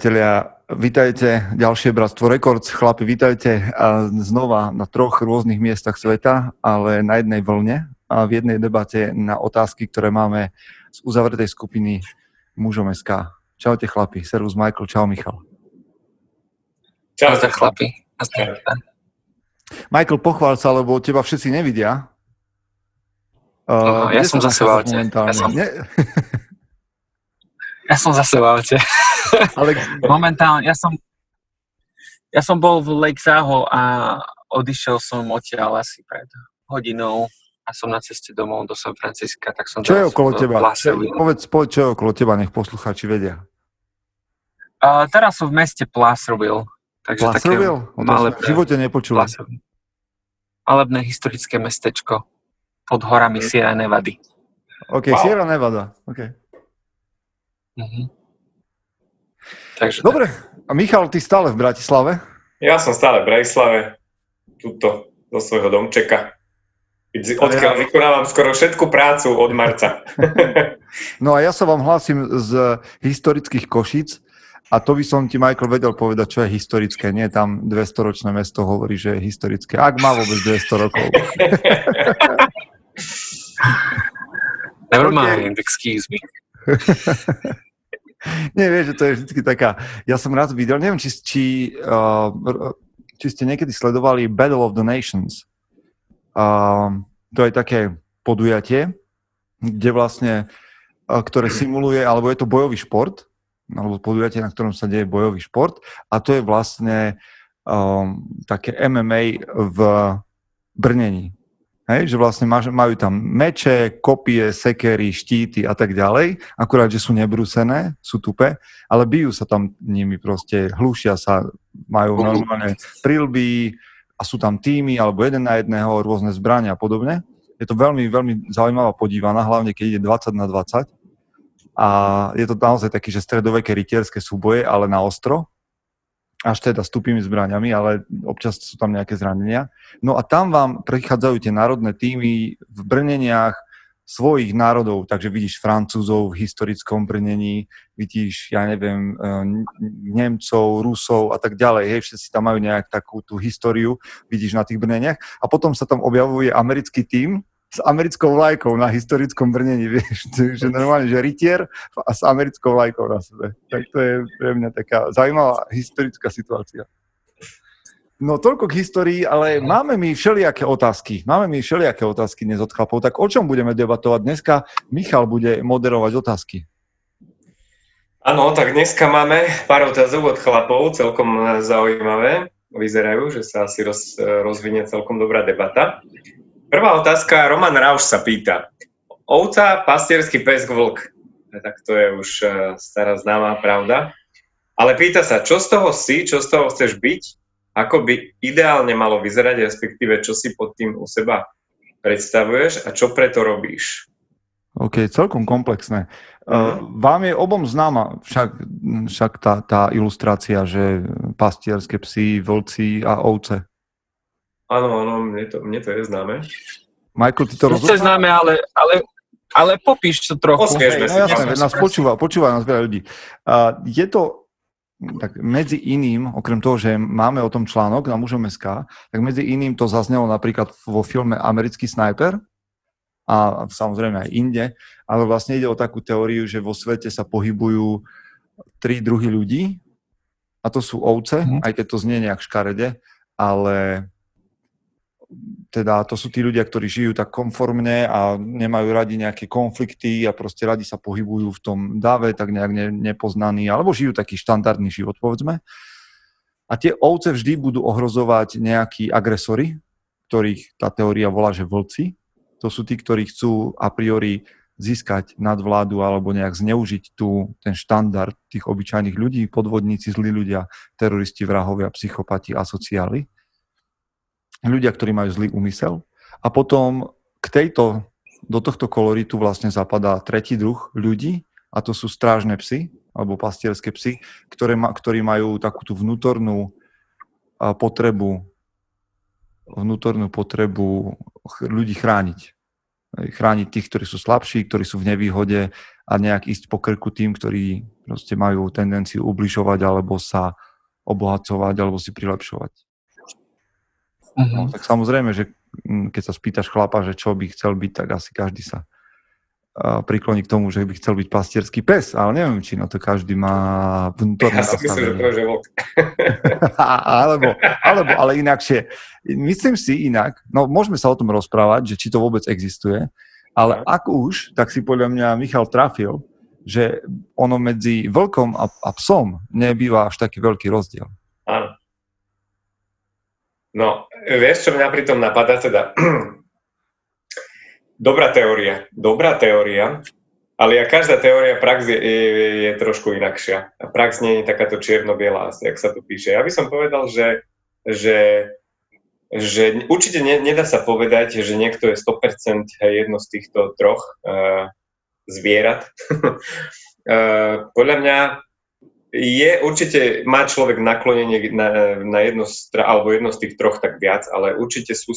Priatelia, vítajte, ďalšie Bratstvo Records. Chlapi, vítajte a znova na troch rôznych miestach sveta, ale na jednej vlne a v jednej debate na otázky, ktoré máme z uzavretej skupiny Mužom SK. Čaute chlapi, servus Michael, čau Michal. Čau. chlapi. Michael, pochvál sa, lebo teba všetci nevidia. Uh, ja som zase v aute. Ja som... ja som zase v aute. Ale... Momentálne, ja som, ja som bol v Lake Tahoe a odišiel som odtiaľ asi pred hodinou a som na ceste domov do San Francisca, tak som... Čo je okolo teba? Povedz, povedz, čo je okolo teba, nech poslucháči vedia. Uh, teraz som v meste Placerville. Takže Placerville? Také malebné, v živote nepočul. Malebné historické mestečko pod horami Sierra Nevada. OK, wow. Sierra Nevada. OK. Uh-huh. Takže Dobre, a Michal, ty stále v Bratislave? Ja som stále v Bratislave, tuto do svojho domčeka. Odkiaľ ja... vykonávam skoro všetku prácu od marca. no a ja sa vám hlásim z historických Košic a to by som ti, Michael, vedel povedať, čo je historické. Nie tam 200-ročné mesto hovorí, že je historické. Ak má vôbec 200 rokov. Never mind, excuse me. Nie, vieš, že to je vždy taká... Ja som raz videl, neviem, či, či, uh, či ste niekedy sledovali Battle of the Nations. Uh, to je také podujatie, kde vlastne, uh, ktoré simuluje, alebo je to bojový šport, alebo podujatie, na ktorom sa deje bojový šport a to je vlastne um, také MMA v brnení. Hej, že vlastne majú tam meče, kopie, sekery, štíty a tak ďalej, akurát, že sú nebrúsené, sú tupe, ale bijú sa tam nimi proste, hlušia sa, majú normálne prilby a sú tam týmy, alebo jeden na jedného, rôzne zbrania a podobne. Je to veľmi, veľmi zaujímavá podívaná, hlavne keď ide 20 na 20. A je to naozaj taký, že stredoveké rytierské súboje, ale na ostro, až teda s tupými zbraniami, ale občas sú tam nejaké zranenia. No a tam vám prichádzajú tie národné týmy v brneniach svojich národov, takže vidíš Francúzov v historickom brnení, vidíš, ja neviem, e, Nemcov, Rusov a tak ďalej, hej, všetci tam majú nejak takú tú históriu, vidíš na tých brneniach a potom sa tam objavuje americký tým, s americkou vlajkou na historickom brnení, vieš, že normálne, že rytier a s americkou vlajkou na sebe. Tak to je pre mňa taká zaujímavá historická situácia. No toľko k histórii, ale máme mi všelijaké otázky. Máme mi všelijaké otázky dnes od chlapov. Tak o čom budeme debatovať? Dneska Michal bude moderovať otázky. Áno, tak dneska máme pár otázok od chlapov, celkom zaujímavé. Vyzerajú, že sa asi roz, rozvinie celkom dobrá debata. Prvá otázka, Roman Rauš sa pýta. Ovca, pastierský pes, vlk. Tak to je už e, stará známá pravda. Ale pýta sa, čo z toho si, čo z toho chceš byť, ako by ideálne malo vyzerať, respektíve čo si pod tým u seba predstavuješ a čo preto robíš. OK, celkom komplexné. Uh, vám je obom známa však, však tá, tá ilustrácia, že pastierské psy, vlci a ovce. Áno, áno, mne to, mne to je známe. Michael, ty to rozumieš? známe, ale, ale, ale popíš to trochu. Osviežme no, jasné, nás počúva, počúva nás veľa ľudí. Uh, je to tak medzi iným, okrem toho, že máme o tom článok na mužom SK, tak medzi iným to zaznelo napríklad vo filme Americký snajper a samozrejme aj inde, ale vlastne ide o takú teóriu, že vo svete sa pohybujú tri druhy ľudí a to sú ovce, mm. aj keď to znie nejak škarede, ale teda to sú tí ľudia, ktorí žijú tak konformne a nemajú radi nejaké konflikty a proste radi sa pohybujú v tom dáve, tak nejak ne, nepoznaní, alebo žijú taký štandardný život, povedzme. A tie ovce vždy budú ohrozovať nejakí agresory, ktorých tá teória volá, že vlci. To sú tí, ktorí chcú a priori získať nadvládu alebo nejak zneužiť tu ten štandard tých obyčajných ľudí, podvodníci, zlí ľudia, teroristi, vrahovia, psychopati, asociáli ľudia, ktorí majú zlý úmysel. A potom k tejto, do tohto koloritu vlastne zapadá tretí druh ľudí, a to sú strážne psy, alebo pastierské psy, ktoré ma, ktorí majú takú tú vnútornú potrebu vnútornú potrebu ľudí chrániť. chrániť tých, ktorí sú slabší, ktorí sú v nevýhode a nejak ísť po krku tým, ktorí proste majú tendenciu ubližovať alebo sa obohacovať alebo si prilepšovať. Uh-huh. No, tak samozrejme, že mm, keď sa spýtaš chlapa, že čo by chcel byť, tak asi každý sa prikloní k tomu, že by chcel byť pastierský pes, ale neviem, či na to každý má vnútorné Ja si myslím, že to je vlk. alebo, alebo, ale inakšie. Myslím si inak, no môžeme sa o tom rozprávať, že či to vôbec existuje, ale no. ak už, tak si podľa mňa Michal trafil, že ono medzi vlkom a, a psom nebýva až taký veľký rozdiel. Áno. No, vieš, čo mňa pri tom napadá, teda Dobrá teória, dobrá teória, ale ja každá teória prax je, je, je trošku inakšia. A prax nie je takáto čierno-biela, jak sa tu píše. Ja by som povedal, že, že, že určite ne, nedá sa povedať, že niekto je 100% jedno z týchto troch uh, zvierat. uh, podľa mňa je určite, má človek naklonenie na, na jedno, alebo jedno z tých troch tak viac, ale určite sú,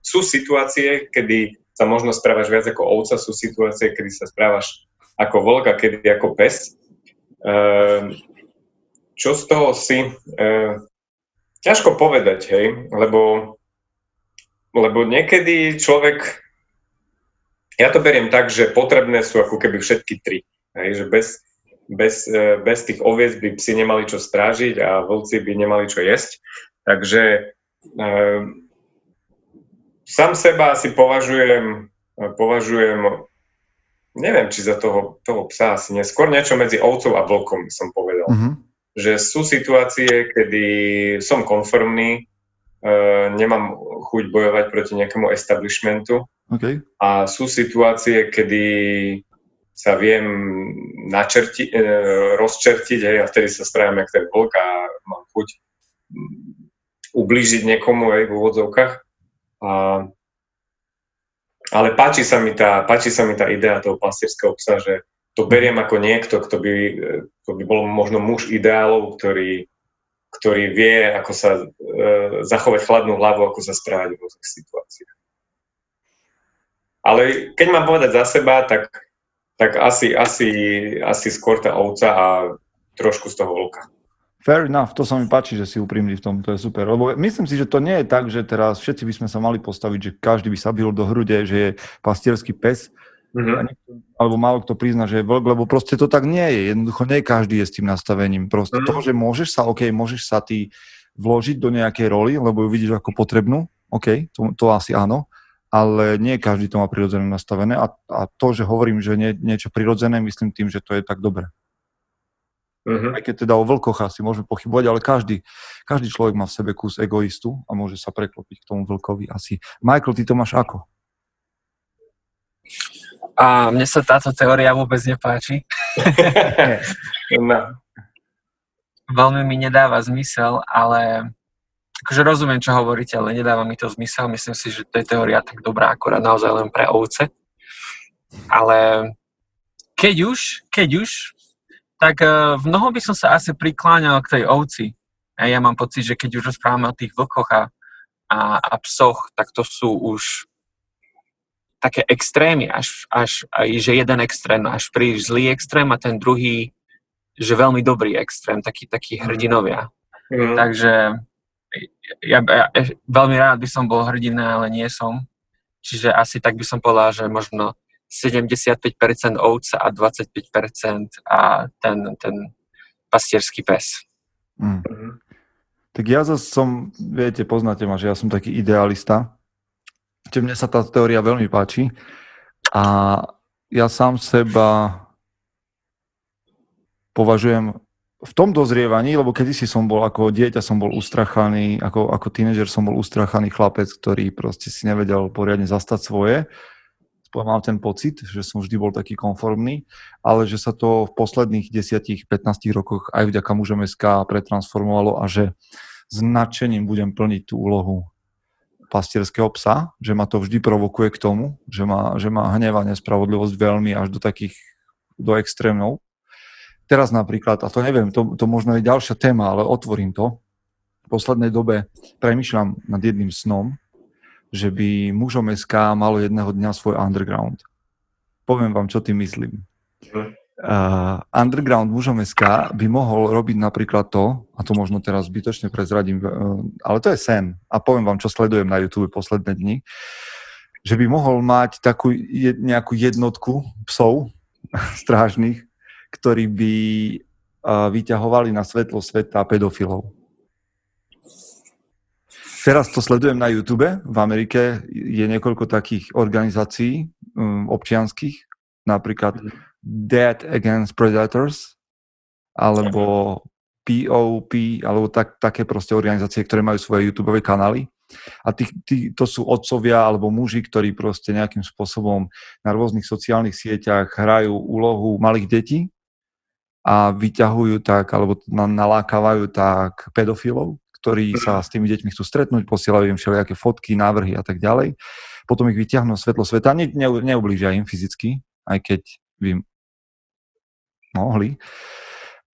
sú situácie, kedy sa možno správaš viac ako ovca, sú situácie, kedy sa správaš ako vlk kedy ako pes. Ehm, čo z toho si... Ehm, ťažko povedať, hej, lebo, lebo niekedy človek... Ja to beriem tak, že potrebné sú ako keby všetky tri. Hej, že bez, bez, e, bez tých oviec by psi nemali čo strážiť a vlci by nemali čo jesť. Takže ehm, sám seba asi považujem, považujem neviem, či za toho, toho psa asi neskôr niečo medzi ovcov a vlkom som povedal. Mm-hmm. Že sú situácie, kedy som konformný, uh, nemám chuť bojovať proti nejakému establishmentu okay. a sú situácie, kedy sa viem načerti, uh, rozčertiť hej, a vtedy sa správam jak ten vlk a mám chuť ublížiť niekomu aj v úvodzovkách. A, ale páči sa, mi tá, páči sa mi tá idea toho pastierského psa, že to beriem ako niekto, kto by, kto by bol možno muž ideálov, ktorý, ktorý vie, ako sa e, zachovať chladnú hlavu, ako sa správať v rôznych situáciách. Ale keď mám povedať za seba, tak, tak asi, asi, asi skôr tá ovca a trošku z toho vlka. Fair enough, to sa mi páči, že si úprimný v tom, to je super. Lebo myslím si, že to nie je tak, že teraz všetci by sme sa mali postaviť, že každý by sa bil do hrude, že je pastierský pes, mm-hmm. alebo málo kto prizna, že je vlk, lebo proste to tak nie je. Jednoducho nie každý je s tým nastavením. Proste mm-hmm. to, že môžeš sa, OK, môžeš sa ty vložiť do nejakej roli, lebo ju vidíš ako potrebnú, OK, to, to asi áno, ale nie každý to má prirodzené nastavené a, a to, že hovorím, že nie, niečo prirodzené, myslím tým, že to je tak dobre. Uh-huh. Aj keď teda o vlkoch asi môžeme pochybovať, ale každý, každý človek má v sebe kus egoistu a môže sa preklopiť k tomu vlkovi asi. Michael, ty to máš ako? A mne sa táto teória vôbec nepáči. no. Veľmi mi nedáva zmysel, ale akože rozumiem, čo hovoríte, ale nedáva mi to zmysel. Myslím si, že to je teória tak dobrá, akorát naozaj len pre ovce. Ale keď už, keď už, tak uh, v mnoho by som sa asi prikláňal k tej ovci. A ja mám pocit, že keď už rozprávame o tých vlkoch a, a, a psoch, tak to sú už také extrémy, až, až že jeden extrém až príliš zlý extrém a ten druhý, že veľmi dobrý extrém, taký, taký mhm. hrdinovia. Mm. Takže ja, ja, ja veľmi rád by som bol hrdina, ale nie som. Čiže asi tak by som povedal, že možno 75% ovca a 25% a ten, ten pastierský pes. Mm. Tak ja zase som, viete, poznáte ma, že ja som taký idealista. Čiže mne sa tá teória veľmi páči a ja sám seba považujem v tom dozrievaní, lebo kedysi som bol ako dieťa, som bol ustrachaný, ako, ako tínežer som bol ustrachaný chlapec, ktorý proste si nevedel poriadne zastať svoje mám ten pocit, že som vždy bol taký konformný, ale že sa to v posledných 10-15 rokoch aj vďaka mužom SK pretransformovalo a že značením budem plniť tú úlohu pastierského psa, že ma to vždy provokuje k tomu, že ma, že ma hneva nespravodlivosť veľmi až do takých, do extrémov. Teraz napríklad, a to neviem, to, to možno je ďalšia téma, ale otvorím to. V poslednej dobe premyšľam nad jedným snom, že by mužom SK malo jedného dňa svoj underground. Poviem vám, čo tým myslím. Uh, underground mužom SK by mohol robiť napríklad to, a to možno teraz zbytočne prezradím, uh, ale to je sen. A poviem vám, čo sledujem na YouTube posledné dni, že by mohol mať takú je, nejakú jednotku psov strážnych, ktorí by vyťahovali na svetlo sveta pedofilov. Teraz to sledujem na YouTube. V Amerike je niekoľko takých organizácií um, občianských, napríklad Dead Against Predators, alebo POP, alebo tak, také proste organizácie, ktoré majú svoje YouTube kanály. A tí, tí, to sú otcovia alebo muži, ktorí proste nejakým spôsobom na rôznych sociálnych sieťach hrajú úlohu malých detí a vyťahujú tak, alebo nalákavajú tak pedofilov ktorí sa s tými deťmi chcú stretnúť, posielajú im všelijaké fotky, návrhy a tak ďalej. Potom ich vyťahnú svetlo sveta, ne, ne, neublížia im fyzicky, aj keď by mohli.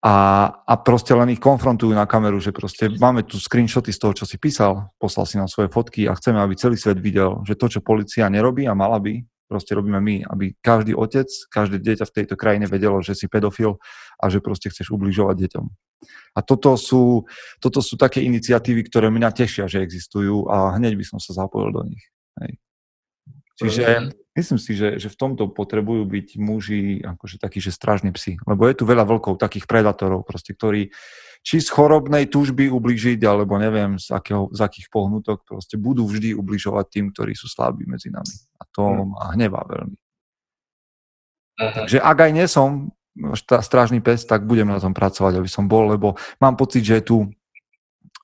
A, a proste len ich konfrontujú na kameru, že proste máme tu screenshoty z toho, čo si písal, poslal si nám svoje fotky a chceme, aby celý svet videl, že to, čo policia nerobí a mala by, proste robíme my, aby každý otec, každé dieťa v tejto krajine vedelo, že si pedofil a že proste chceš ubližovať deťom. A toto sú, toto sú také iniciatívy, ktoré mňa tešia, že existujú a hneď by som sa zapojil do nich. Hej. Čiže myslím si, že, že v tomto potrebujú byť muži akože takí, že strážni psi. Lebo je tu veľa vlkov, takých predátorov, proste, ktorí či z chorobnej túžby ubližiť, alebo neviem z, akého, z akých pohnutok, proste budú vždy ubližovať tým, ktorí sú slabí medzi nami. A to hmm. ma hnevá veľmi. Aha. Takže ak aj nie som strážny pes, tak budem na tom pracovať, aby som bol, lebo mám pocit, že je tu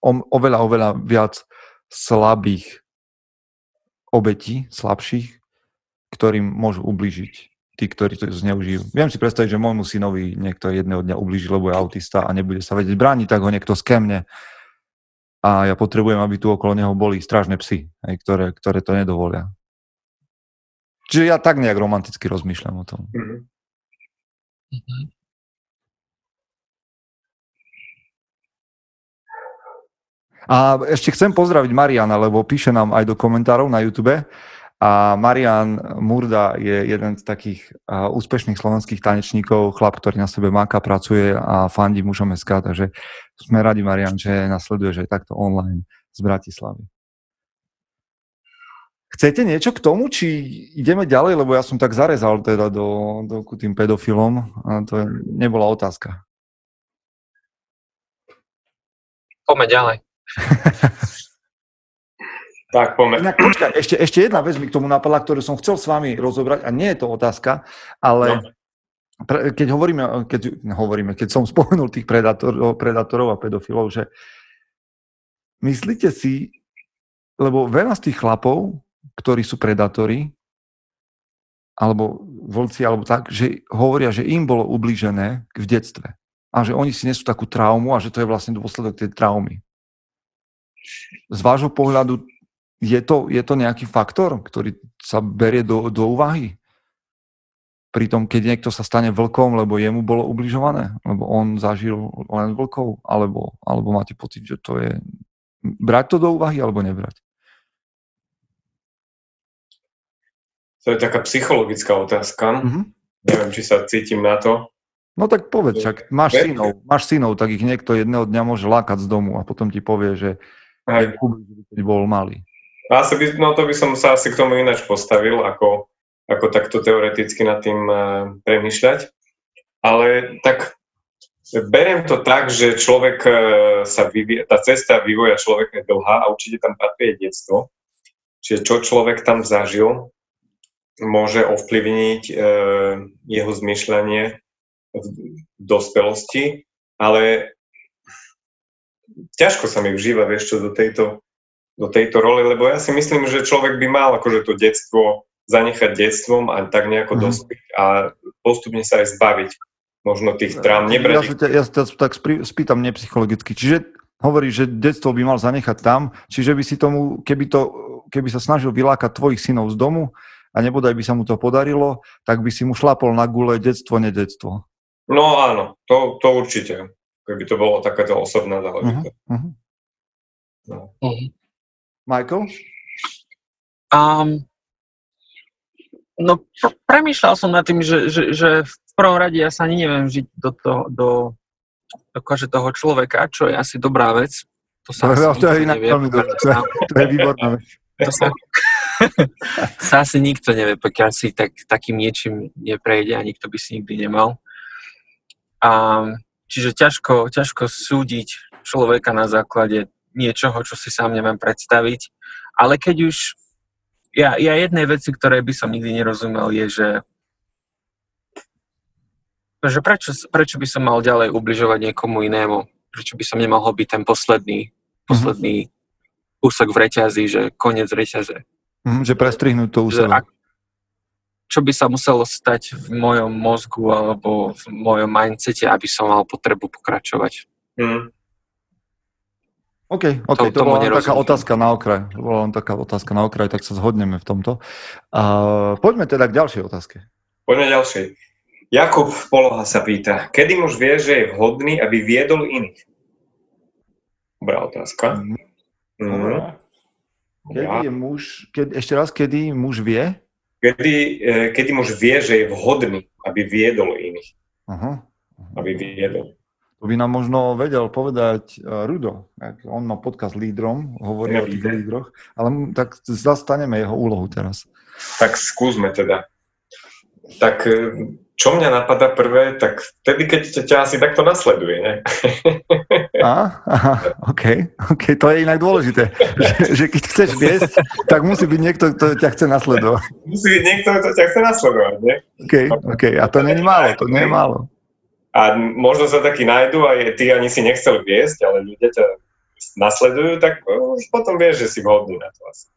oveľa, oveľa viac slabých obetí, slabších, ktorým môžu ubližiť tí, ktorí to zneužijú. Viem si predstaviť, že môjmu synovi niekto jedného dňa ubliží, lebo je autista a nebude sa vedieť brániť, tak ho niekto skemne. A ja potrebujem, aby tu okolo neho boli strážne psy, aj, ktoré, ktoré to nedovolia. Čiže ja tak nejak romanticky rozmýšľam o tom. Mm-hmm. Mhm. A ešte chcem pozdraviť Mariana, lebo píše nám aj do komentárov na YouTube. A Marian Murda je jeden z takých úspešných slovenských tanečníkov, chlap, ktorý na sebe máka, pracuje a fandí mužom SK, takže sme radi, Marian, že nasleduješ aj takto online z Bratislavy. Chcete niečo k tomu, či ideme ďalej, lebo ja som tak zarezal teda do, do ku tým pedofilom a to nebola otázka. Poďme ďalej. tak, poďme. Inak, počkaj, ešte, ešte jedna vec mi k tomu napadla, ktorú som chcel s vami rozobrať a nie je to otázka, ale no. pre, keď hovoríme, keď hovoríme, keď som spomenul tých predátorov, predátorov a pedofilov, že myslíte si, lebo veľa z tých chlapov ktorí sú predátori, alebo volci, alebo tak, že hovoria, že im bolo ublížené v detstve. A že oni si nesú takú traumu a že to je vlastne dôsledok tej traumy. Z vášho pohľadu je to, je to nejaký faktor, ktorý sa berie do, do úvahy? Pritom, keď niekto sa stane vlkom, lebo jemu bolo ubližované, lebo on zažil len vlkov, alebo, alebo máte pocit, že to je... Brať to do úvahy, alebo nebrať? To je taká psychologická otázka. Mm-hmm. Neviem, či sa cítim na to. No tak povedz, čak máš synov, máš synov, tak ich niekto jedného dňa môže lákať z domu a potom ti povie, že aj keď bol malý. Asi by, no to by som sa asi k tomu ináč postavil, ako, ako takto teoreticky nad tým uh, premýšľať. Ale tak beriem to tak, že človek uh, sa vyvíja, tá cesta vývoja človeka je dlhá a určite tam patrí detstvo. Čiže čo človek tam zažil, môže ovplyvniť e, jeho zmyšľanie v dospelosti, ale ťažko sa mi vžíva, vieš čo, do tejto, do tejto role, lebo ja si myslím, že človek by mal akože to detstvo zanechať detstvom a tak nejako mm-hmm. dospieť a postupne sa aj zbaviť možno tých trám. Nebrať ja, sa ťa, ja sa tak spýtam nepsychologicky. Čiže hovorí, že detstvo by mal zanechať tam, čiže by si tomu, keby, to, keby sa snažil vylákať tvojich synov z domu, a nebodaj by sa mu to podarilo, tak by si mu šlapol na gule detstvo, nedetstvo. No áno, to, to určite. Keby to bolo takáto osobná záležitosť. Uh-huh, uh-huh. No. Uh-huh. Michael? Um, no, pr- premýšľal som nad tým, že, že, že v prvom rade ja sa ani neviem žiť do, to, do, do kože toho človeka, čo je asi dobrá vec. To sa to, to je inak veľmi dobré. To, to je výborná vec. To sa, sa asi nikto nevie, pokiaľ si tak, takým niečím neprejde a nikto by si nikdy nemal. A, čiže ťažko, ťažko súdiť človeka na základe niečoho, čo si sám neviem predstaviť. Ale keď už ja, ja jednej veci, ktoré by som nikdy nerozumel, je, že, že prečo, prečo by som mal ďalej ubližovať niekomu inému? Prečo by som nemal byť ten posledný, posledný mm-hmm. kúsok v reťazi, že koniec reťaze? Mm, že prestrihnúť to seba. Čo by sa muselo stať v mojom mozgu alebo v mojom mindsete, aby som mal potrebu pokračovať? Mm. OK, OK, to, to bola len taká otázka na okraj. To bola len taká otázka na okraj, tak sa zhodneme v tomto. Uh, poďme teda k ďalšej otázke. Poďme ďalšej. Jakub Poloha sa pýta, kedy muž vie, že je vhodný, aby viedol iných? Dobrá otázka. Mm. Mm. Kedy je muž, keď, ešte raz, kedy muž vie? Kedy, e, kedy muž vie, že je vhodný, aby viedol iných. Uh-huh. Aby viedol. To by nám možno vedel povedať uh, Rudo. On má podcast lídrom, hovorí o tých lídroch, ale tak zastaneme jeho úlohu teraz. Tak skúsme teda. Tak e, čo mňa napadá prvé, tak vtedy, keď ťa, ťa asi takto nasleduje, ne? Aha, aha, OK, OK, to je inak dôležité, že, že keď chceš viesť, tak musí byť niekto, kto ťa chce nasledovať. Musí byť niekto, kto ťa chce nasledovať, nie? OK, OK, a to je málo, to nie je málo. A možno sa takí nájdu a je, ty ani si nechcel viesť, ale ľudia ťa nasledujú, tak už potom vieš, že si vhodný na to asi.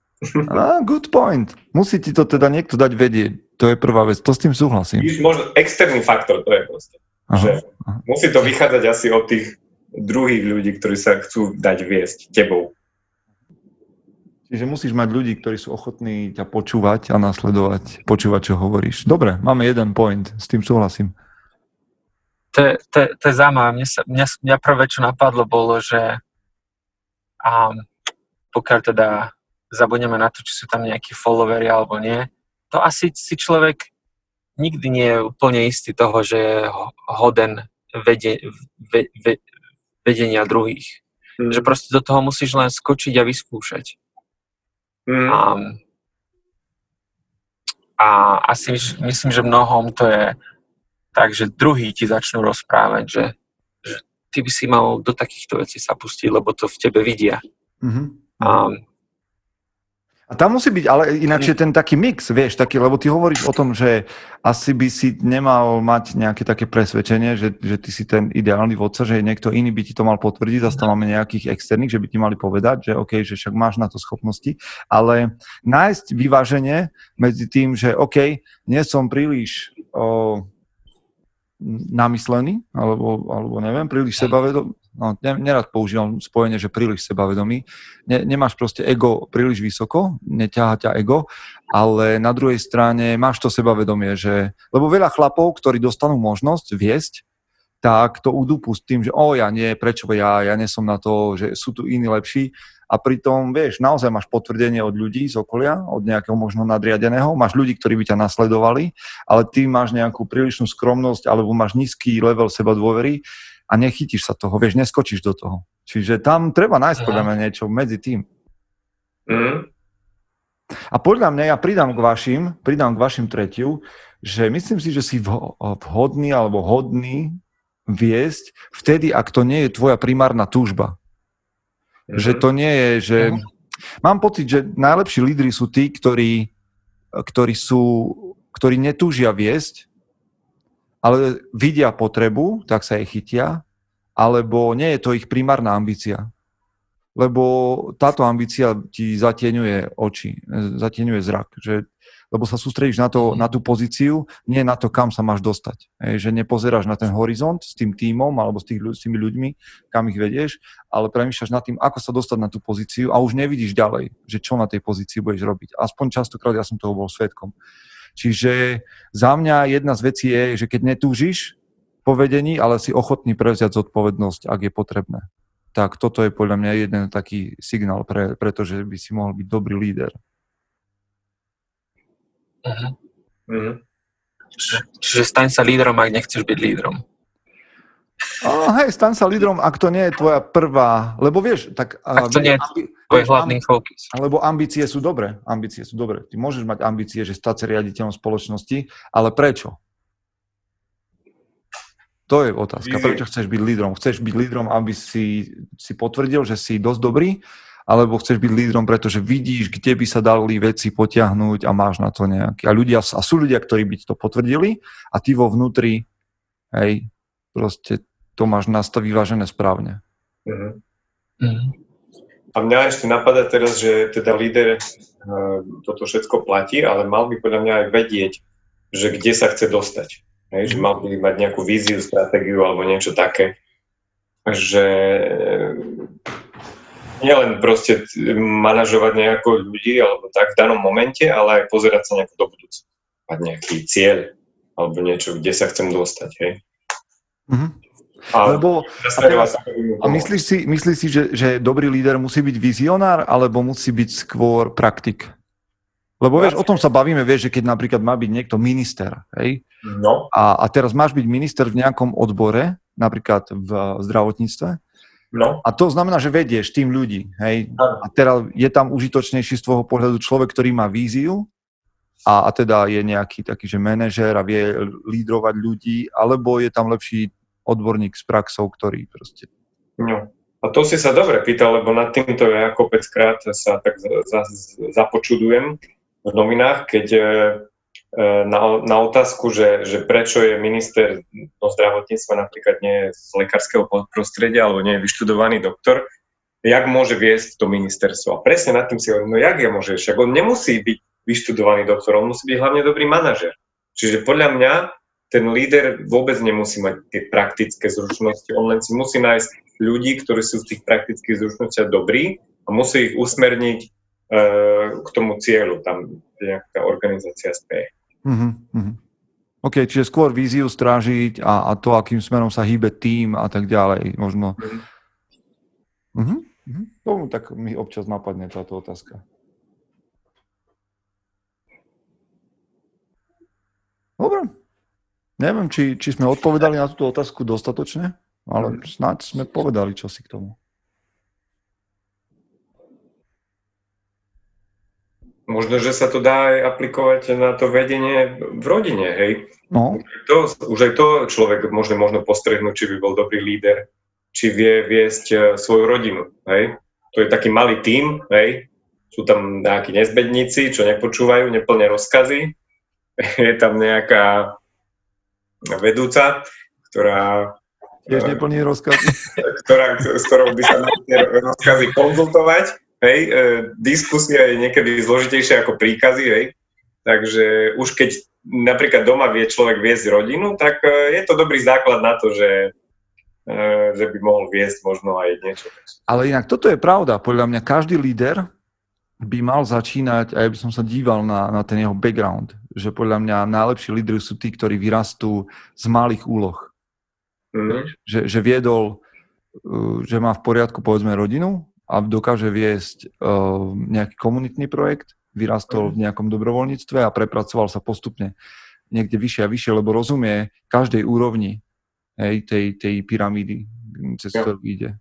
Ah, good point. Musí ti to teda niekto dať vedieť. To je prvá vec. To s tým súhlasím. Možno externý faktor, to je proste. Aha, že. Musí to vychádzať asi od tých druhých ľudí, ktorí sa chcú dať viesť tebou. Čiže musíš mať ľudí, ktorí sú ochotní ťa počúvať a nasledovať, počúvať, čo hovoríš. Dobre, máme jeden point, s tým súhlasím to, to, to je zaujímavé. Mňa, sa, mňa, mňa prvé, čo napadlo, bolo, že um, pokiaľ teda zabudneme na to, či sú tam nejakí followery alebo nie, to asi si človek nikdy nie je úplne istý toho, že je hoden vede, ve, ve, vedenia druhých. Mm. Že proste do toho musíš len skočiť a vyskúšať. Mm. Um, a asi myslím, že mnohom to je takže druhý ti začnú rozprávať, že, že ty by si mal do takýchto vecí sa pustiť, lebo to v tebe vidia. Mm-hmm. Um, a tam musí byť, ale inakšie ten taký mix, vieš, taký, lebo ty hovoríš o tom, že asi by si nemal mať nejaké také presvedčenie, že, že ty si ten ideálny vodca, že niekto iný by ti to mal potvrdiť, zase tam máme nejakých externých, že by ti mali povedať, že OK, že však máš na to schopnosti, ale nájsť vyváženie medzi tým, že OK, nie som príliš o, namyslený, alebo, alebo neviem, príliš sebavedomý. No, ne, nerad používam spojenie, že príliš sebavedomý. Ne, nemáš proste ego príliš vysoko, neťaha ťa ego, ale na druhej strane máš to sebavedomie, že... Lebo veľa chlapov, ktorí dostanú možnosť viesť, tak to udúpu s tým, že o, ja nie, prečo ja, ja nie som na to, že sú tu iní lepší a pritom, vieš, naozaj máš potvrdenie od ľudí z okolia, od nejakého možno nadriadeného, máš ľudí, ktorí by ťa nasledovali, ale ty máš nejakú prílišnú skromnosť alebo máš nízky level seba dôvery a nechytíš sa toho, vieš, neskočíš do toho. Čiže tam treba nájsť podľa mňa niečo medzi tým. Mm. A podľa mňa ja pridám k vašim, pridám k vašim tretiu, že myslím si, že si vhodný alebo hodný viesť vtedy, ak to nie je tvoja primárna túžba. Mm-hmm. Že to nie je, že... Mm-hmm. Mám pocit, že najlepší lídry sú tí, ktorí, ktorí, sú, ktorí netúžia viesť, ale vidia potrebu, tak sa jej chytia, alebo nie je to ich primárna ambícia. Lebo táto ambícia ti zatieňuje oči, zatieňuje zrak. Že lebo sa sústredíš na, to, mhm. na tú pozíciu, nie na to, kam sa máš dostať. Hej, že nepozeráš na ten horizont s tým tímom alebo s, tých, s tými ľuďmi, kam ich vedieš, ale premýšľaš nad tým, ako sa dostať na tú pozíciu a už nevidíš ďalej, že čo na tej pozícii budeš robiť. Aspoň častokrát ja som toho bol svetkom. Čiže za mňa jedna z vecí je, že keď netúžiš povedení, ale si ochotný prevziať zodpovednosť, ak je potrebné. Tak toto je podľa mňa jeden taký signál, pre, pretože by si mohol byť dobrý líder. Uh-huh. Uh-huh. Čiže, čiže staň sa lídrom, ak nechceš byť lídrom. Oh, hej, stan sa lídrom, ak to nie je tvoja prvá, lebo vieš, tak... Ak to nie je tvoj hlavný fokus. Lebo ambície sú dobré, ambície sú dobré. Ty môžeš mať ambície, že stať sa riaditeľom spoločnosti, ale prečo? To je otázka. Prečo chceš byť lídrom? Chceš byť lídrom, aby si, si potvrdil, že si dosť dobrý, alebo chceš byť lídrom, pretože vidíš, kde by sa dali veci potiahnuť a máš na to nejaký. A, ľudia, a sú ľudia, ktorí by to potvrdili a ty vo vnútri, hej, proste to máš nastav vyvážené správne. Uh-huh. A mňa ešte napadá teraz, že teda líder uh, toto všetko platí, ale mal by podľa mňa aj vedieť, že kde sa chce dostať. Hej, že mal by mať nejakú víziu, stratégiu alebo niečo také. Že nielen proste manažovať nejako ľudí alebo tak v danom momente, ale aj pozerať sa nejako do budúcna. Mať nejaký cieľ alebo niečo, kde sa chcem dostať, hej. Mm-hmm. A, Lebo, a, teraz, a myslíš si, myslíš si že, že dobrý líder musí byť vizionár, alebo musí byť skôr praktik? Lebo vieš, o tom sa bavíme, vieš, že keď napríklad má byť niekto minister, hej? No. A, a teraz máš byť minister v nejakom odbore, napríklad v zdravotníctve, No. A to znamená, že vedieš tým ľudí. Hej? A teraz je tam užitočnejší z tvojho pohľadu človek, ktorý má víziu a, a teda je nejaký taký, že manažér a vie lídrovať ľudí, alebo je tam lepší odborník s praxou, ktorý proste... No. A to si sa dobre pýtal, lebo nad týmto ja kopeckrát sa tak za, za, započudujem v novinách, keď E, na, na otázku, že, že prečo je minister do zdravotníctva napríklad nie z lekárskeho prostredia alebo nie je vyštudovaný doktor, jak môže viesť to ministerstvo. A presne nad tým si hovorím, no jak je môže, však on nemusí byť vyštudovaný doktor, on musí byť hlavne dobrý manažer. Čiže podľa mňa ten líder vôbec nemusí mať tie praktické zručnosti, on len si musí nájsť ľudí, ktorí sú v tých praktických zručnostiach dobrí a musí ich usmerniť e, k tomu cieľu, tam nejaká organizácia speje. Uh-huh, OK, čiže skôr víziu strážiť a, a to, akým smerom sa hýbe tým a tak ďalej. Možno. Uh-huh. Uh-huh. Tomu tak mi občas napadne táto otázka. Dobre. Neviem, či, či sme odpovedali na túto otázku dostatočne, ale snáď sme povedali čo si k tomu. Možno, že sa to dá aj aplikovať na to vedenie v rodine, hej. No. To, už aj to človek možno, možno postrehnúť, či by bol dobrý líder, či vie viesť e, svoju rodinu, hej. To je taký malý tím, hej. Sú tam nejakí nezbedníci, čo nepočúvajú, neplne rozkazy. Je tam nejaká vedúca, ktorá Tiež neplní rozkazy. Ktorá, s ktorou by sa rozkazy konzultovať Hej, e, diskusia je niekedy zložitejšia ako príkazy, hej. Takže už keď napríklad doma vie človek viesť rodinu, tak e, je to dobrý základ na to, že, e, že by mohol viesť možno aj niečo. Ale inak toto je pravda. Podľa mňa každý líder by mal začínať, a ja by som sa díval na, na ten jeho background, že podľa mňa najlepší lídry sú tí, ktorí vyrastú z malých úloh. Mm-hmm. Že, že viedol, že má v poriadku povedzme rodinu, a dokáže viesť uh, nejaký komunitný projekt, vyrastol v mhm. nejakom dobrovoľníctve a prepracoval sa postupne niekde vyššie a vyššie, lebo rozumie každej úrovni hej, tej, tej pyramídy, cez ktorú ide.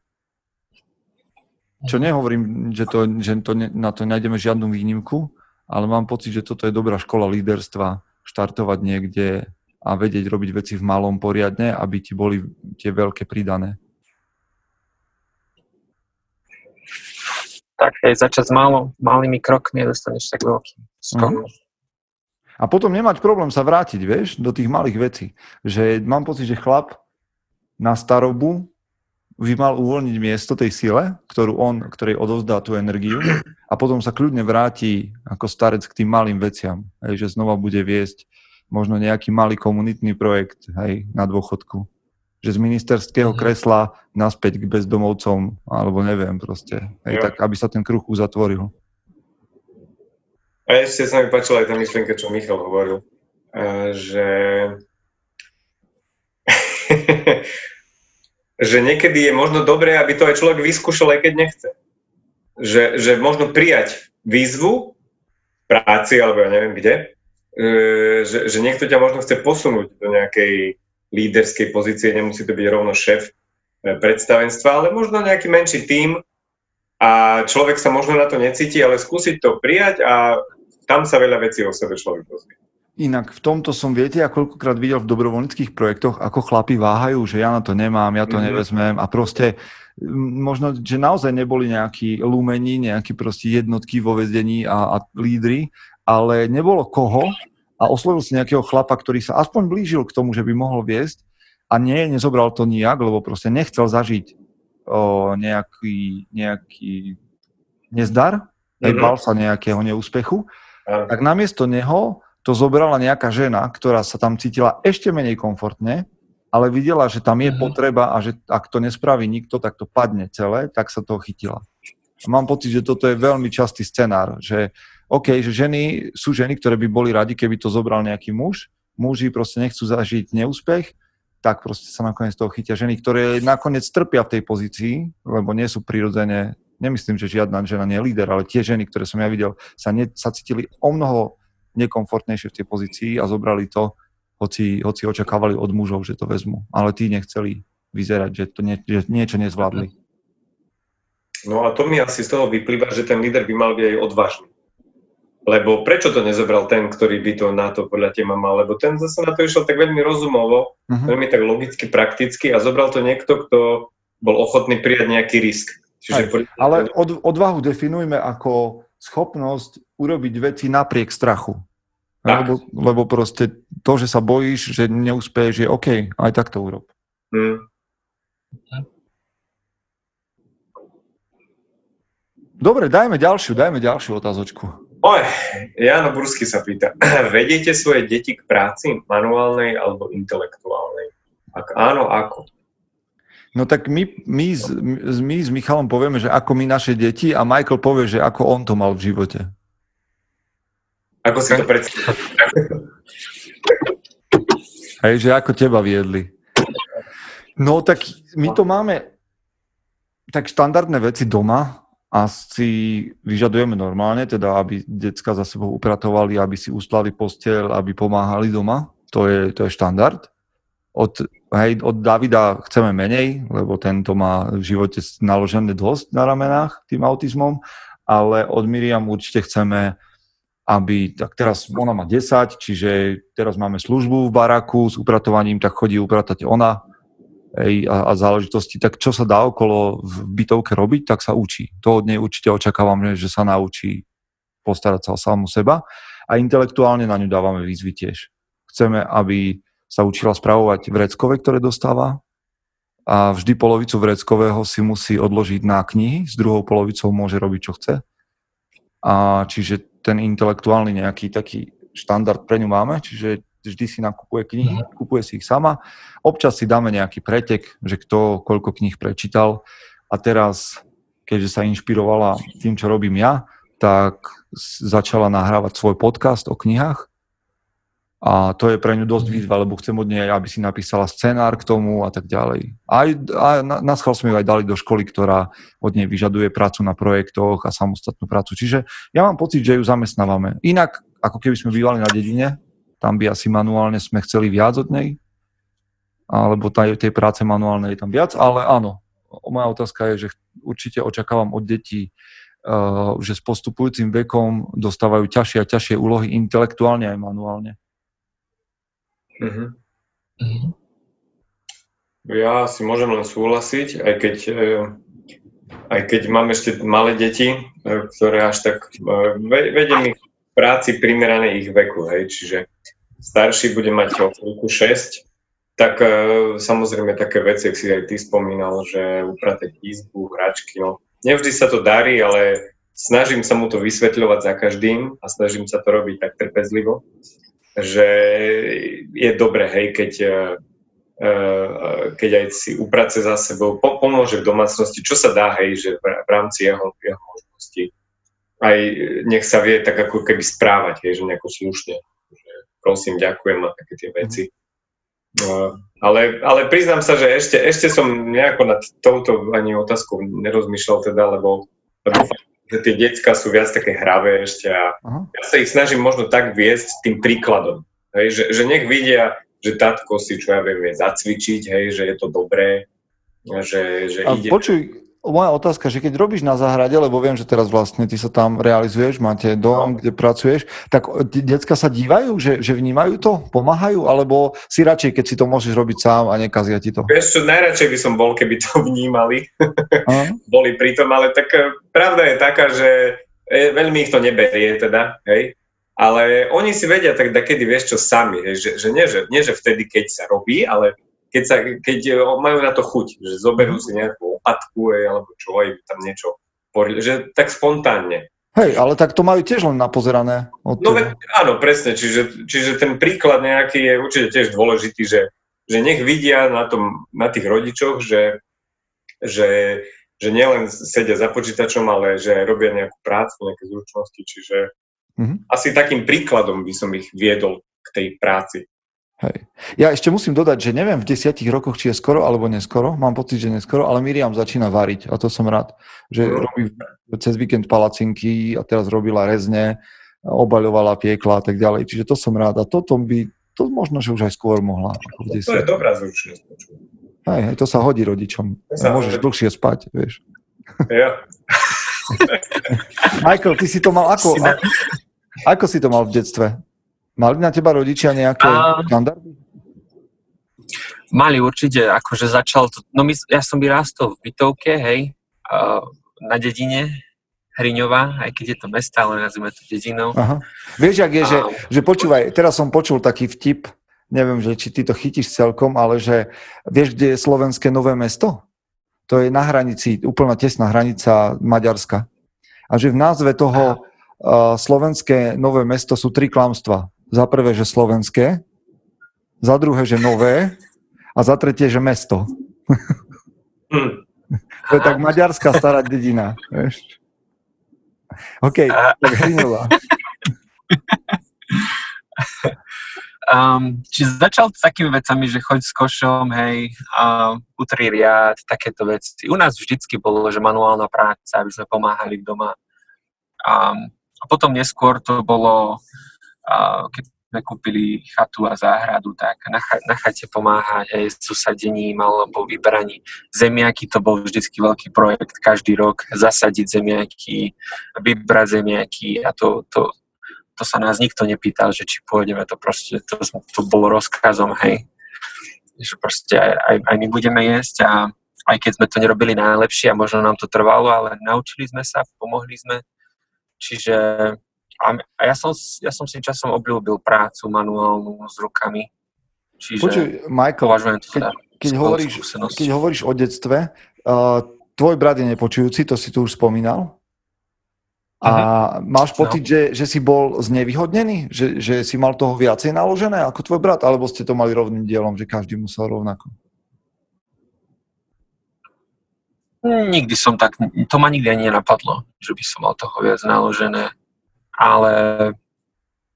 Čo nehovorím, že, to, že to ne, na to nájdeme žiadnu výnimku, ale mám pocit, že toto je dobrá škola líderstva, štartovať niekde a vedieť robiť veci v malom poriadne, aby ti boli tie veľké pridané. Tak aj začať s malou, malými krokmi a dostaneš tak veľký skok. Mm. A potom nemať problém sa vrátiť, vieš, do tých malých vecí. Že mám pocit, že chlap na starobu by mal uvoľniť miesto tej sile, ktorú on, ktorej odovzdá tú energiu a potom sa kľudne vráti ako starec k tým malým veciam. Hej, že znova bude viesť možno nejaký malý komunitný projekt hej, na dôchodku že z ministerského mm-hmm. kresla naspäť k bezdomovcom, alebo neviem proste. Hej, tak aby sa ten kruh uzatvoril. A ešte sa mi páčila aj tá myšlienka, čo Michal hovoril, že že niekedy je možno dobré, aby to aj človek vyskúšal, aj keď nechce. Že, že možno prijať výzvu práci, alebo ja neviem kde, e, že, že niekto ťa možno chce posunúť do nejakej líderskej pozície, nemusí to byť rovno šéf e, predstavenstva, ale možno nejaký menší tím a človek sa možno na to necíti, ale skúsiť to prijať a tam sa veľa vecí o sebe človek dozvie. Inak v tomto som, viete, ja koľkokrát videl v dobrovoľníckých projektoch, ako chlapi váhajú, že ja na to nemám, ja to mm-hmm. nevezmem a proste možno, že naozaj neboli nejakí lumení, nejakí proste jednotky vo vedení a, a lídry, ale nebolo koho a oslovil si nejakého chlapa, ktorý sa aspoň blížil k tomu, že by mohol viesť a nie, nezobral to nijak, lebo proste nechcel zažiť o, nejaký, nejaký nezdar, mm-hmm. bal sa nejakého neúspechu, mm-hmm. tak namiesto neho to zobrala nejaká žena, ktorá sa tam cítila ešte menej komfortne, ale videla, že tam je mm-hmm. potreba a že ak to nespraví nikto, tak to padne celé, tak sa toho chytila. A mám pocit, že toto je veľmi častý scenár, že OK, že ženy sú ženy, ktoré by boli radi, keby to zobral nejaký muž, muži proste nechcú zažiť neúspech, tak proste sa nakoniec toho chytia ženy, ktoré nakoniec trpia v tej pozícii, lebo nie sú prirodzene, nemyslím, že žiadna žena nie je líder, ale tie ženy, ktoré som ja videl, sa, ne, sa cítili o mnoho nekomfortnejšie v tej pozícii a zobrali to, hoci, hoci očakávali od mužov, že to vezmu. Ale tí nechceli vyzerať, že to nie, že niečo nezvládli. No a to mi asi z toho vyplýva, že ten líder by mal byť aj odvážny. Lebo prečo to nezobral ten, ktorý by to na to podľa teba mal? Lebo ten zase na to išiel tak veľmi rozumovo, uh-huh. veľmi tak logicky, prakticky a zobral to niekto, kto bol ochotný prijať nejaký risk. Čiže Aj, ale od, odvahu definujme ako schopnosť urobiť veci napriek strachu. Lebo, lebo proste to, že sa bojíš, že neúspeješ, je OK, aj tak to urob. Hmm. Dobre, dajme ďalšiu, dajme ďalšiu otázočku. Oj, Jano Bursky sa pýta, vediete svoje deti k práci, manuálnej alebo intelektuálnej? Ak áno, ako? No tak my, my, my s Michalom povieme, že ako my naše deti a Michael povie, že ako on to mal v živote. Ako si to predstavíš? Hej, že ako teba viedli. No tak my to máme tak štandardné veci doma asi vyžadujeme normálne, teda aby decka za sebou upratovali, aby si ustlali postel, aby pomáhali doma. To je, to je štandard. Od Hej, od Davida chceme menej, lebo tento má v živote naložené dosť na ramenách tým autizmom, ale od Miriam určite chceme, aby, tak teraz ona má 10, čiže teraz máme službu v baraku s upratovaním, tak chodí upratať ona hej, a, a záležitosti, tak čo sa dá okolo v bytovke robiť, tak sa učí. To od nej určite očakávam, že sa naučí postarať sa o samú seba a intelektuálne na ňu dávame výzvy tiež. Chceme, aby sa učila spravovať vreckové, ktoré dostáva a vždy polovicu vreckového si musí odložiť na knihy, s druhou polovicou môže robiť, čo chce. A čiže ten intelektuálny nejaký taký štandard pre ňu máme, čiže vždy si nakupuje knihy, mhm. kupuje si ich sama. Občas si dáme nejaký pretek, že kto koľko kníh prečítal. A teraz, keďže sa inšpirovala tým, čo robím ja, tak začala nahrávať svoj podcast o knihách a to je pre ňu dosť výzva, lebo chcem od nej, aby si napísala scenár k tomu a tak ďalej. Aj, a na, na sme ju aj dali do školy, ktorá od nej vyžaduje prácu na projektoch a samostatnú prácu. Čiže ja mám pocit, že ju zamestnávame. Inak, ako keby sme bývali na dedine, tam by asi manuálne sme chceli viac od nej, alebo tej, tej práce manuálnej je tam viac, ale áno, moja otázka je, že určite očakávam od detí, uh, že s postupujúcim vekom dostávajú ťažšie a ťažšie úlohy intelektuálne aj manuálne. Uh-huh. Ja si môžem len súhlasiť, aj keď, e, aj keď mám ešte malé deti, e, ktoré až tak e, vedem ich práci primerané ich veku, hej, čiže starší bude mať o chvíľku 6, tak samozrejme také veci, ak si aj ty spomínal, že upratať izbu, hračky, no nevždy sa to darí, ale snažím sa mu to vysvetľovať za každým a snažím sa to robiť tak trpezlivo že je dobre, hej, keď, uh, keď aj si uprace za sebou, pomôže v domácnosti, čo sa dá, hej, že v rámci jeho, jeho možností. Aj nech sa vie tak ako keby správať, hej, že nejako slušne. Prosím, ďakujem a také tie veci. Uh, ale, ale priznám sa, že ešte, ešte som nejako nad touto ani otázkou nerozmýšľal teda, lebo, lebo že tie decka sú viac také hravé ešte a Aha. ja sa ich snažím možno tak viesť tým príkladom. Hej, že, že nech vidia, že tatko si, čo ja viem, vie zacvičiť, hej, že je to dobré, že, že a ide... Počuj, moja otázka, že keď robíš na záhrade, lebo viem, že teraz vlastne ty sa tam realizuješ, máte dom, no. kde pracuješ, tak decka sa dívajú, že, že vnímajú to, pomáhajú, alebo si radšej, keď si to môžeš robiť sám a nekazia ti to? Vieš čo, najradšej by som bol, keby to vnímali, boli pri tom, ale tak eh, pravda je taká, že eh, veľmi ich to neberie teda, hej, ale oni si vedia tak kedy vieš čo sami, hej, že, že, nie, že nie, že vtedy, keď sa robí, ale keď, sa, keď eh, majú na to chuť, že zoberú si nejakú opatku alebo čo, aj tam niečo že tak spontánne. Hej, ale tak to majú tiež len napozerané. Od no ve, áno, presne, čiže, čiže ten príklad nejaký je určite tiež dôležitý, že, že nech vidia na, tom, na tých rodičoch, že, že, že nielen sedia za počítačom, ale že robia nejakú prácu, nejaké zručnosti, čiže mm-hmm. asi takým príkladom by som ich viedol k tej práci. Hej. Ja ešte musím dodať, že neviem v desiatich rokoch, či je skoro alebo neskoro, mám pocit, že neskoro, ale Miriam začína variť a to som rád, že no. robí cez víkend palacinky a teraz robila rezne, obaľovala, piekla a tak ďalej, čiže to som rád a toto by, to možno, že už aj skôr mohla. Ako v to je dobrá zručnosť. Hej, hej, to sa hodí rodičom. Sa Môžeš hodí. dlhšie spať, vieš. Ja. Michael, ty si to mal ako? Ako, ako si to mal v detstve? Mali na teba rodičia nejaké a... štandardy? Mali určite, akože začal to, no my, ja som vyrástol v bytovke, hej, na dedine, Hriňová, aj keď je to mesta, ale nazvime to dedinou. Aha. Vieš, ak je, a... že, že počúvaj, teraz som počul taký vtip, neviem, že či ty to chytíš celkom, ale že vieš, kde je slovenské nové mesto? To je na hranici, úplná tesná hranica Maďarska. A že v názve toho uh, slovenské nové mesto sú tri klamstva. Za prvé, že slovenské, za druhé, že nové a za tretie, že mesto. Hmm. to je tak maďarská stará dedina. Vieš? OK, tak Hrinová. Um, či začal s takými vecami, že choď s košom, hej, uh, utri riad, takéto veci. U nás vždycky bolo, že manuálna práca, aby sme pomáhali doma. Um, a potom neskôr to bolo keď sme kúpili chatu a záhradu, tak na, na chate pomáhať aj s usadením alebo vyberaní zemiaky, to bol vždycky veľký projekt každý rok, zasadiť zemiaky, vybrať zemiaky a to, to, to sa nás nikto nepýtal, že či pôjdeme, to proste, to, to bolo rozkazom, hej, že proste aj, aj, aj my budeme jesť a aj keď sme to nerobili najlepšie a možno nám to trvalo, ale naučili sme sa, pomohli sme, čiže a, a ja, som, ja som si časom obľúbil prácu manuálnu s rukami. Čiže Počuj, Michael, to keď, keď, hovoríš, keď hovoríš o detstve, uh, tvoj brat je nepočujúci, to si tu už spomínal. A uh-huh. máš pocit, no. že, že si bol znevýhodnený? Že, že si mal toho viacej naložené ako tvoj brat? Alebo ste to mali rovným dielom, že každý musel rovnako? Nikdy som tak, to ma nikdy ani nenapadlo, že by som mal toho viac naložené ale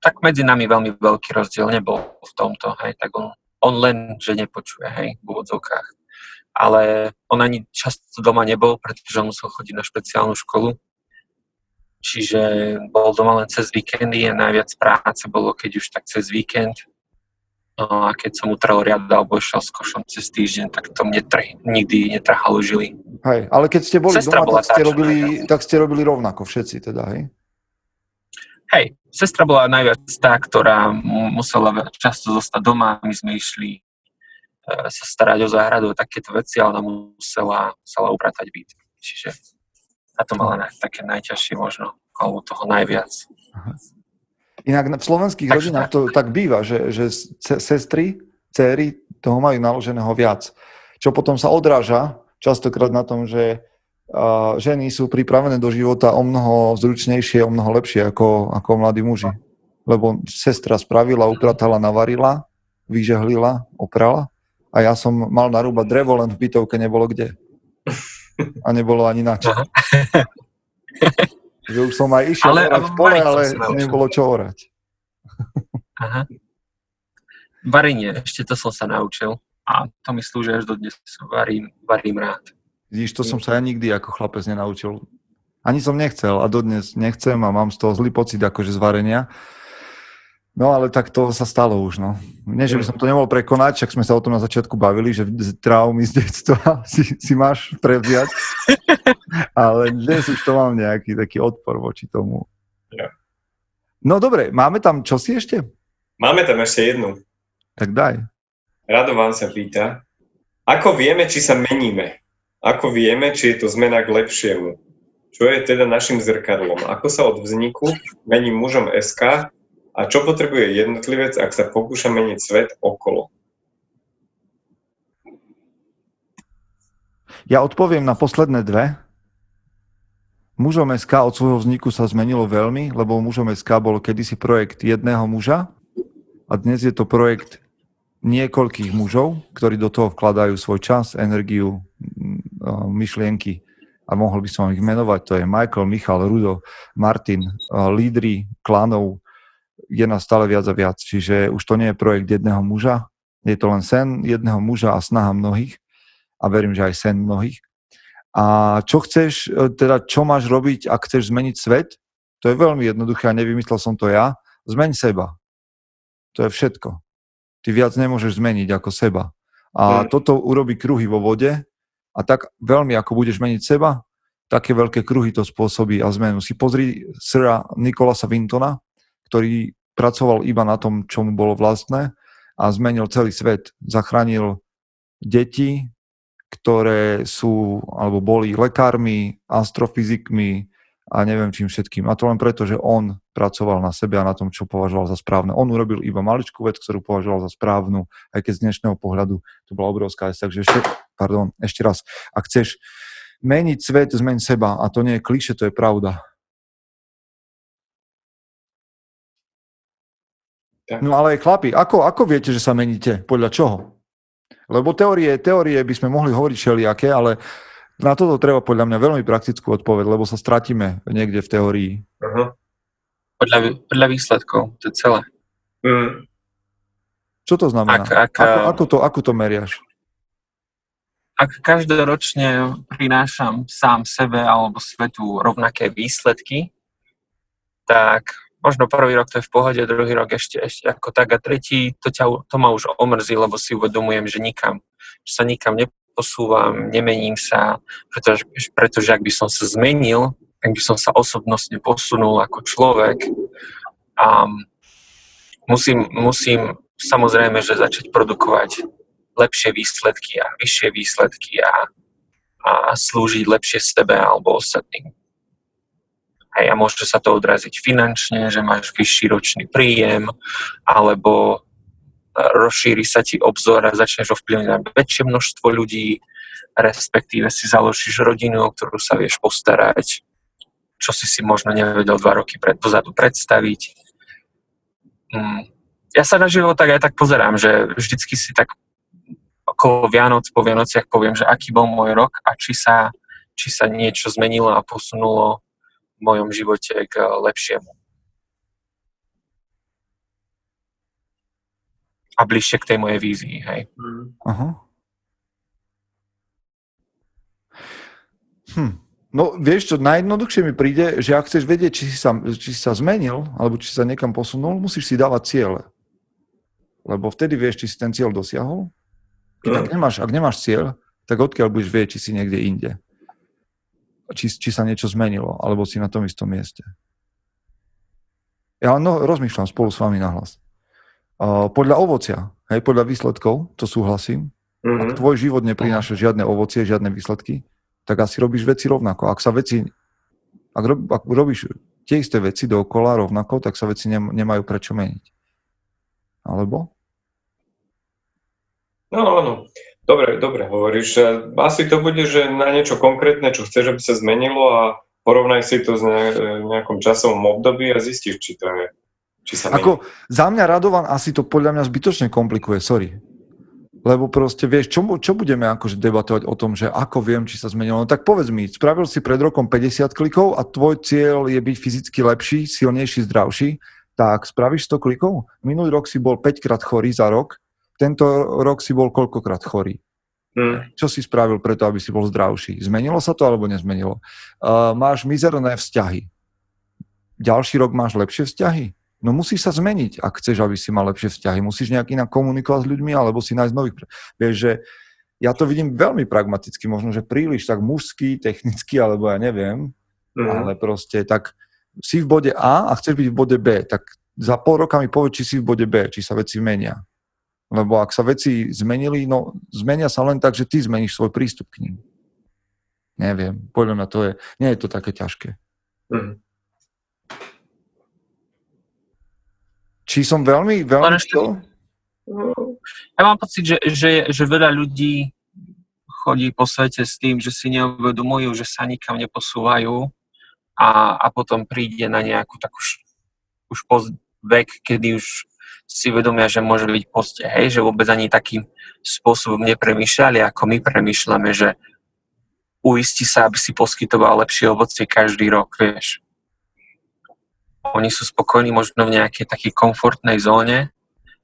tak medzi nami veľmi veľký rozdiel nebol v tomto, hej, tak on, on len, že nepočuje, hej, v úvodzovkách. Ale on ani často doma nebol, pretože on musel chodiť na špeciálnu školu, čiže bol doma len cez víkendy a najviac práce bolo, keď už tak cez víkend. No a keď som utrel riad alebo išiel s košom cez týždeň, tak to mne trh, nikdy netrhalo žily. Hej, ale keď ste boli Sestra doma, tak ste, robili, tak ste robili rovnako všetci teda, hej? Hej, sestra bola najviac tá, ktorá musela často zostať doma. My sme išli e, sa starať o záhradu, a takéto veci, ale ona musela, musela upratať byt. Čiže na to mala také najťažšie možno, alebo toho najviac. Aha. Inak v slovenských Takže rodinách to tak býva, že, že sestry, céry toho majú naloženého viac. Čo potom sa odráža častokrát na tom, že ženy sú pripravené do života o mnoho zručnejšie, o mnoho lepšie ako, ako mladí muži. Lebo sestra spravila, upratala, navarila, vyžehlila, oprala a ja som mal narúbať drevo, len v bytovke nebolo kde. A nebolo ani na čo. Že už som aj išiel ale, orať v pole, ale nebolo čo orať. Aha. Varenie, ešte to som sa naučil a to mi slúži až do dnes. Varím, varím rád. Vidíš, to som sa ja nikdy ako chlapec nenaučil. Ani som nechcel a dodnes nechcem a mám z toho zlý pocit akože z varenia. No ale tak to sa stalo už, no. Nie, že by som to nemohol prekonať, však sme sa o tom na začiatku bavili, že traumy z detstva si, si máš prevziať. ale dnes už to mám nejaký taký odpor voči tomu. Ja. No dobre, máme tam čosi ešte? Máme tam ešte jednu. Tak daj. Radovan sa pýta, ako vieme, či sa meníme? Ako vieme, či je to zmena k lepšiemu? Čo je teda našim zrkadlom? Ako sa od vzniku mení mužom SK a čo potrebuje jednotlivec, ak sa pokúša meniť svet okolo? Ja odpoviem na posledné dve. Mužom SK od svojho vzniku sa zmenilo veľmi, lebo mužom SK bol kedysi projekt jedného muža a dnes je to projekt niekoľkých mužov, ktorí do toho vkladajú svoj čas, energiu, myšlienky a mohol by som ich menovať. To je Michael, Michal, Rudo, Martin, lídry klanov, je nás stále viac a viac. Čiže už to nie je projekt jedného muža, je to len sen jedného muža a snaha mnohých a verím, že aj sen mnohých. A čo chceš, e, teda čo máš robiť, ak chceš zmeniť svet? To je veľmi jednoduché a nevymyslel som to ja. Zmeň seba. To je všetko. Ty viac nemôžeš zmeniť ako seba. A toto urobí kruhy vo vode a tak veľmi ako budeš meniť seba, také veľké kruhy to spôsobí a zmenu. Si pozri Sira Nikolasa Vintona, ktorý pracoval iba na tom, čo mu bolo vlastné a zmenil celý svet. Zachránil deti, ktoré sú alebo boli lekármi, astrofyzikmi a neviem čím všetkým. A to len preto, že on pracoval na sebe a na tom, čo považoval za správne. On urobil iba maličkú vec, ktorú považoval za správnu, aj keď z dnešného pohľadu to bola obrovská vec. Takže ešte, pardon, ešte raz, ak chceš meniť svet, zmeň seba. A to nie je kliše, to je pravda. No ale chlapi, ako, ako viete, že sa meníte? Podľa čoho? Lebo teórie, teórie by sme mohli hovoriť všelijaké, ale na toto treba podľa mňa veľmi praktickú odpoveď, lebo sa stratíme niekde v teórii. Uh-huh. Podľa, podľa výsledkov, to je celé. Mm. Čo to znamená? Ak, ak, ako, ako, to, ako to meriaš? Ak každoročne prinášam sám sebe alebo svetu rovnaké výsledky, tak možno prvý rok to je v pohode, druhý rok ešte, ešte ako tak a tretí, to, ťa, to ma už omrzí, lebo si uvedomujem, že nikam, že sa nikam neposúvam, nemením sa, pretože, pretože ak by som sa zmenil, by som sa osobnostne posunul ako človek, a musím, musím samozrejme, že začať produkovať lepšie výsledky a vyššie výsledky a, a slúžiť lepšie sebe alebo ostatným. Hej, a môže sa to odraziť finančne, že máš vyšší ročný príjem, alebo rozšíri sa ti obzor a začneš ovplyvniť na väčšie množstvo ľudí, respektíve si založíš rodinu, o ktorú sa vieš postarať, čo si si možno nevedel dva roky pred, dozadu predstaviť. Mm. Ja sa na život tak aj tak pozerám, že vždycky si tak okolo Vianoc, po Vianociach poviem, že aký bol môj rok a či sa, či sa niečo zmenilo a posunulo v mojom živote k lepšiemu. A bližšie k tej mojej vízii, hej. Uh-huh. Hm. No vieš čo, najjednoduchšie mi príde, že ak chceš vedieť, či si, sa, či si sa zmenil, alebo či sa niekam posunul, musíš si dávať ciele. Lebo vtedy vieš, či si ten cieľ dosiahol. Keď ak, nemáš, ak nemáš cieľ, tak odkiaľ budeš vedieť, či si niekde inde či, či sa niečo zmenilo, alebo si na tom istom mieste. Ja no, rozmýšľam spolu s vami nahlas. Uh, podľa ovocia, hej, podľa výsledkov, to súhlasím. Mm-hmm. Ak tvoj život neprináša žiadne ovocie, žiadne výsledky, tak asi robíš veci rovnako. Ak sa veci, ak, rob, ak robíš tie isté veci dookola rovnako, tak sa veci nem, nemajú prečo meniť. Alebo? No, áno. Dobre, dobre hovoríš. Asi to bude, že na niečo konkrétne, čo chceš, aby sa zmenilo a porovnaj si to s nejakom časovom období a zistíš, či to je, či sa mení. Ako za mňa Radovan asi to podľa mňa zbytočne komplikuje, sorry. Lebo proste vieš, čo, čo budeme akože debatovať o tom, že ako viem, či sa zmenilo. No tak povedz mi, spravil si pred rokom 50 klikov a tvoj cieľ je byť fyzicky lepší, silnejší, zdravší, tak spravíš 100 klikov? Minulý rok si bol 5 krát chorý za rok, tento rok si bol koľkokrát chorý. Mm. Čo si spravil preto, aby si bol zdravší? Zmenilo sa to alebo nezmenilo? Uh, máš mizerné vzťahy. Ďalší rok máš lepšie vzťahy? No musíš sa zmeniť, ak chceš, aby si mal lepšie vzťahy. Musíš nejak inak komunikovať s ľuďmi, alebo si nájsť nových. Vieš, že ja to vidím veľmi pragmaticky, možno, že príliš tak mužský, technicky, alebo ja neviem, mm. ale proste tak si v bode A a chceš byť v bode B, tak za pol roka mi povedz, či si v bode B, či sa veci menia. Lebo ak sa veci zmenili, no zmenia sa len tak, že ty zmeníš svoj prístup k ním. Neviem, podľa mňa to je, nie je to také ťažké. Mm. Či som veľmi, veľmi... Ešte, ja mám pocit, že, že, že veľa ľudí chodí po svete s tým, že si neuvedomujú, že sa nikam neposúvajú a, a potom príde na nejakú takú už post vek, kedy už si vedomia, že môže byť poste, hej, že vôbec ani takým spôsobom nepremýšľali, ako my premýšľame, že uisti sa, aby si poskytoval lepšie ovocie každý rok, vieš. Oni sú spokojní možno v nejakej takej komfortnej zóne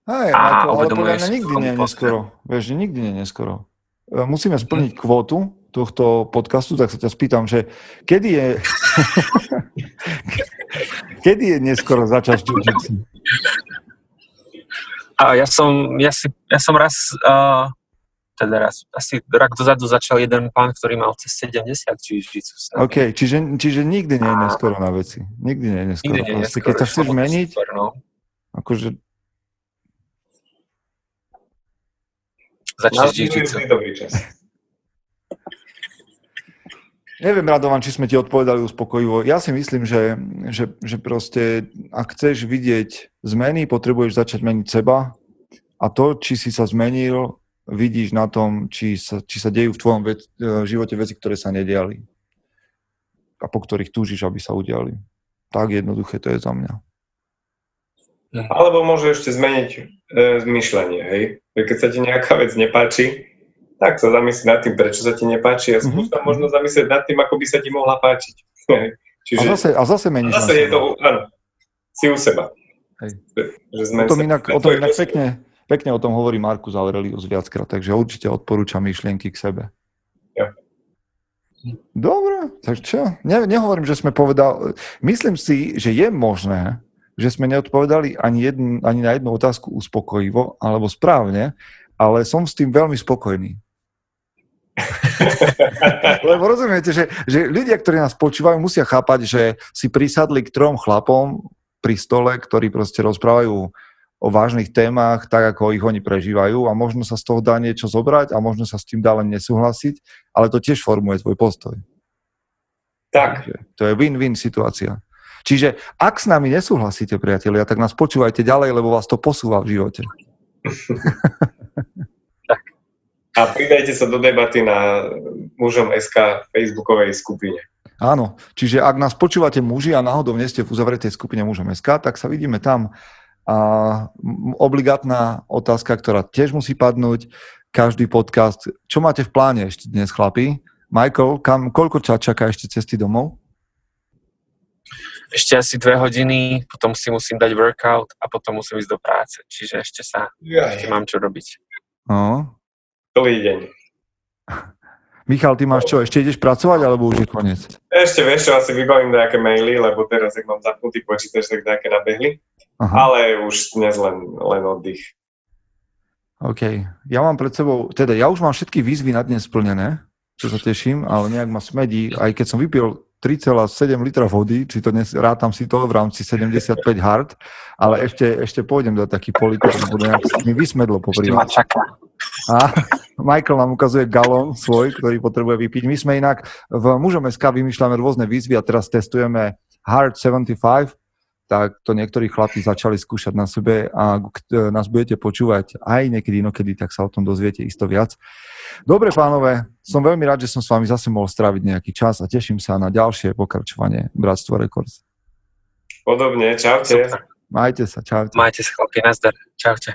Hej, a ale podľa mňa nikdy nie je neskoro. Vieš, nikdy nie je neskoro. Musíme splniť kvótu tohto podcastu, tak sa ťa spýtam, že kedy je kedy je neskoro začať jiu A ja som, ja, si, ja som raz, uh, teda raz, asi rok dozadu začal jeden pán, ktorý mal cez 70 jiu-jitsu. OK, čiže, čiže nikdy nie je neskoro na veci. Nikdy nie je neskoro. Nikdy nie je neskoro. Keď sa chceš meniť, super, no. akože začneš jiu-jitsu. Neviem, Radovan, či sme ti odpovedali uspokojivo. Ja si myslím, že, že, že proste, ak chceš vidieť zmeny, potrebuješ začať meniť seba a to, či si sa zmenil, vidíš na tom, či sa, či sa dejú v tvojom vec, e, živote veci, ktoré sa nediali a po ktorých túžiš, aby sa udiali. Tak jednoduché to je za mňa. Alebo môže ešte zmeniť e, zmyšľanie, hej? Keď sa ti nejaká vec nepáči, tak sa zamyslí nad tým, prečo sa ti nepáči a skús mm-hmm. možno zamyslieť nad tým, ako by sa ti mohla páčiť. Čiže, a zase, a zase meníš a zase je to, áno, si u seba. Hej. Že o tom inak, o tom inak pekne, pekne o tom hovorí Markus Aurelius viackrát, takže určite odporúčam myšlienky k sebe. Ja. Dobre, tak čo? Ne, nehovorím, že sme povedali, myslím si, že je možné, že sme neodpovedali ani, jedn, ani na jednu otázku uspokojivo alebo správne, ale som s tým veľmi spokojný. Lebo rozumiete, že, že ľudia, ktorí nás počúvajú, musia chápať, že si prisadli k trom chlapom pri stole, ktorí proste rozprávajú o vážnych témach, tak ako ich oni prežívajú a možno sa z toho dá niečo zobrať a možno sa s tým dá len nesúhlasiť, ale to tiež formuje tvoj postoj. Tak. Takže to je win-win situácia. Čiže ak s nami nesúhlasíte, priatelia, tak nás počúvajte ďalej, lebo vás to posúva v živote. A pridajte sa do debaty na mužom SK facebookovej skupine. Áno, čiže ak nás počúvate muži a náhodou nie ste v uzavretej skupine mužom SK, tak sa vidíme tam. A obligátna otázka, ktorá tiež musí padnúť, každý podcast. Čo máte v pláne ešte dnes, chlapi? Michael, kam, koľko čas čaká ešte cesty domov? Ešte asi dve hodiny, potom si musím dať workout a potom musím ísť do práce. Čiže ešte sa, ešte mám čo robiť. No, celý deň. Michal, ty máš čo, ešte ideš pracovať, alebo už je koniec? Ešte vieš čo, asi vybavím nejaké maily, lebo teraz, ak mám zapnutý počítač, tak nejaké nabehli. Aha. Ale už dnes len, len oddych. OK. Ja mám pred sebou, teda ja už mám všetky výzvy na dnes splnené, čo sa teším, ale nejak ma smedí, aj keď som vypil 3,7 litra vody, či to dnes, rátam si to v rámci 75 hard, ale ešte, ešte pôjdem do taký politer, lebo nejak mi vysmedlo čaká. A Michael nám ukazuje galón svoj, ktorý potrebuje vypiť. My sme inak v mužom SK vymýšľame rôzne výzvy a teraz testujeme Hard 75, tak to niektorí chlapi začali skúšať na sebe a nás budete počúvať aj niekedy inokedy, tak sa o tom dozviete isto viac. Dobre, pánové, som veľmi rád, že som s vami zase mohol stráviť nejaký čas a teším sa na ďalšie pokračovanie Bratstvo Records. Podobne, čaute. Super. Majte sa, čaute. Majte sa, chlapi, nazdar. Čaute.